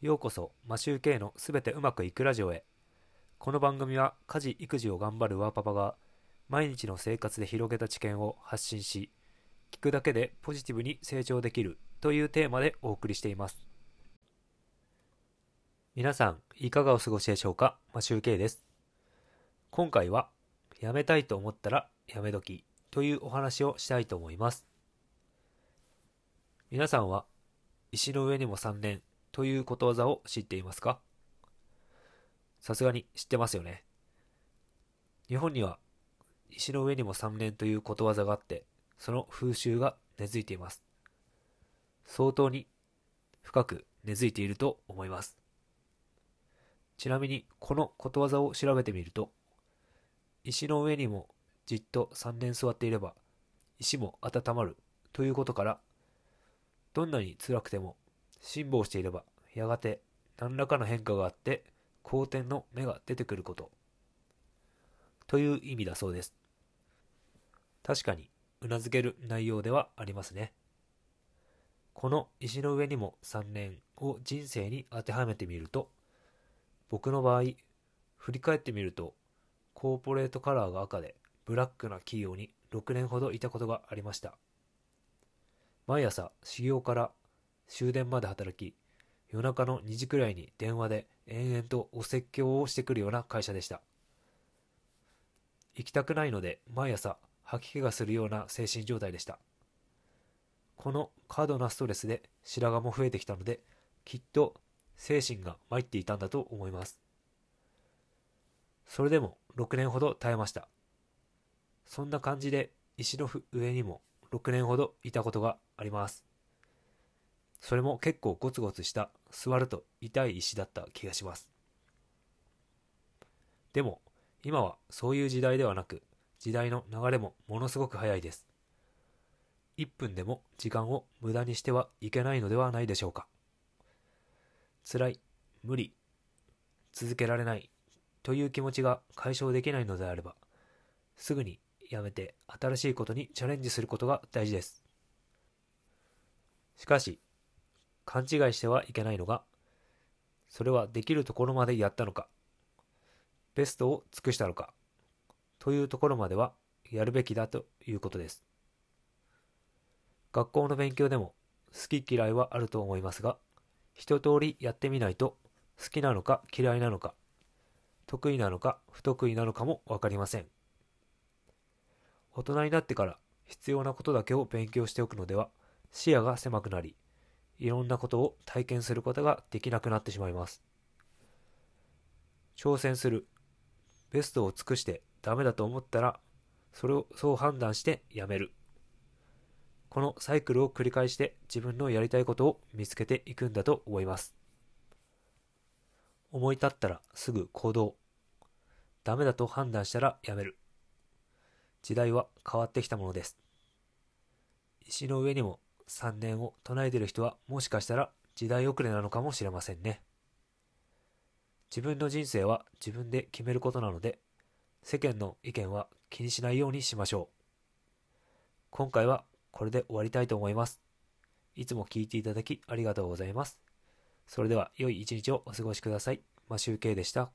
ようこそ、マシューケイのすべてうまくいくラジオへ。この番組は家事・育児を頑張るワーパパが毎日の生活で広げた知見を発信し、聞くだけでポジティブに成長できるというテーマでお送りしています。皆さん、いかがお過ごしでしょうか？マシューケイです。今回は、やめたいと思ったらやめ時というお話をしたいと思います。皆さんは、石の上にも3年ということわざを知っていますか？さすがに知ってますよね。日本には石の上にも3年ということわざがあって、その風習が根付いています。相当に深く根付いていると思います。ちなみにこのことわざを調べてみると、石の上にもじっと3年座っていれば石も温まるということから、どんなに辛くても辛抱していればやがて何らかの変化があって好転の芽が出てくること。という意味だそうです。確かにうなずける内容ではありますね。この石の上にも3年を人生に当てはめてみると僕の場合振り返ってみるとコーポレートカラーが赤でブラックな企業に6年ほどいたことがありました。毎朝始業から終電まで働き、夜中の2時くらいに電話で延々とお説教をしてくるような会社でした。行きたくないので毎朝吐き気がするような精神状態でした。この過度なストレスで白髪も増えてきたので、きっと精神が参っていたんだと思います。それでも6年ほど耐えました。そんな感じで石の上にも6年ほどいたことがあります。それも結構ゴツゴツした座ると痛い石だった気がします。でも今はそういう時代ではなく時代の流れもものすごく早いです。1分でも時間を無駄にしてはいけないのではないでしょうか。辛い、無理、続けられないという気持ちが解消できないのであればすぐにやめて新しいことにチャレンジすることが大事です。しかし勘違いしてはいけないのが、それはできるところまでやったのか、ベストを尽くしたのか、というところまではやるべきだということです。学校の勉強でも好き嫌いはあると思いますが、一通りやってみないと好きなのか嫌いなのか、得意なのか不得意なのかもわかりません。大人になってから必要なことだけを勉強しておくのでは視野が狭くなり、いろんなことを体験することができなくなってしまいます。挑戦する。ベストを尽くしてダメだと思ったら、それをそう判断してやめる。このサイクルを繰り返して自分のやりたいことを見つけていくんだと思います。思い立ったらすぐ行動。ダメだと判断したらやめる。時代は変わってきたものです。石の上にも3年を唱えてる人はもしかしたら時代遅れなのかもしれませんね。自分の人生は自分で決めることなので、世間の意見は気にしないようにしましょう。今回はこれで終わりたいと思います。いつも聞いていただきありがとうございます。それでは良い一日をお過ごしください。マシュウケイでした。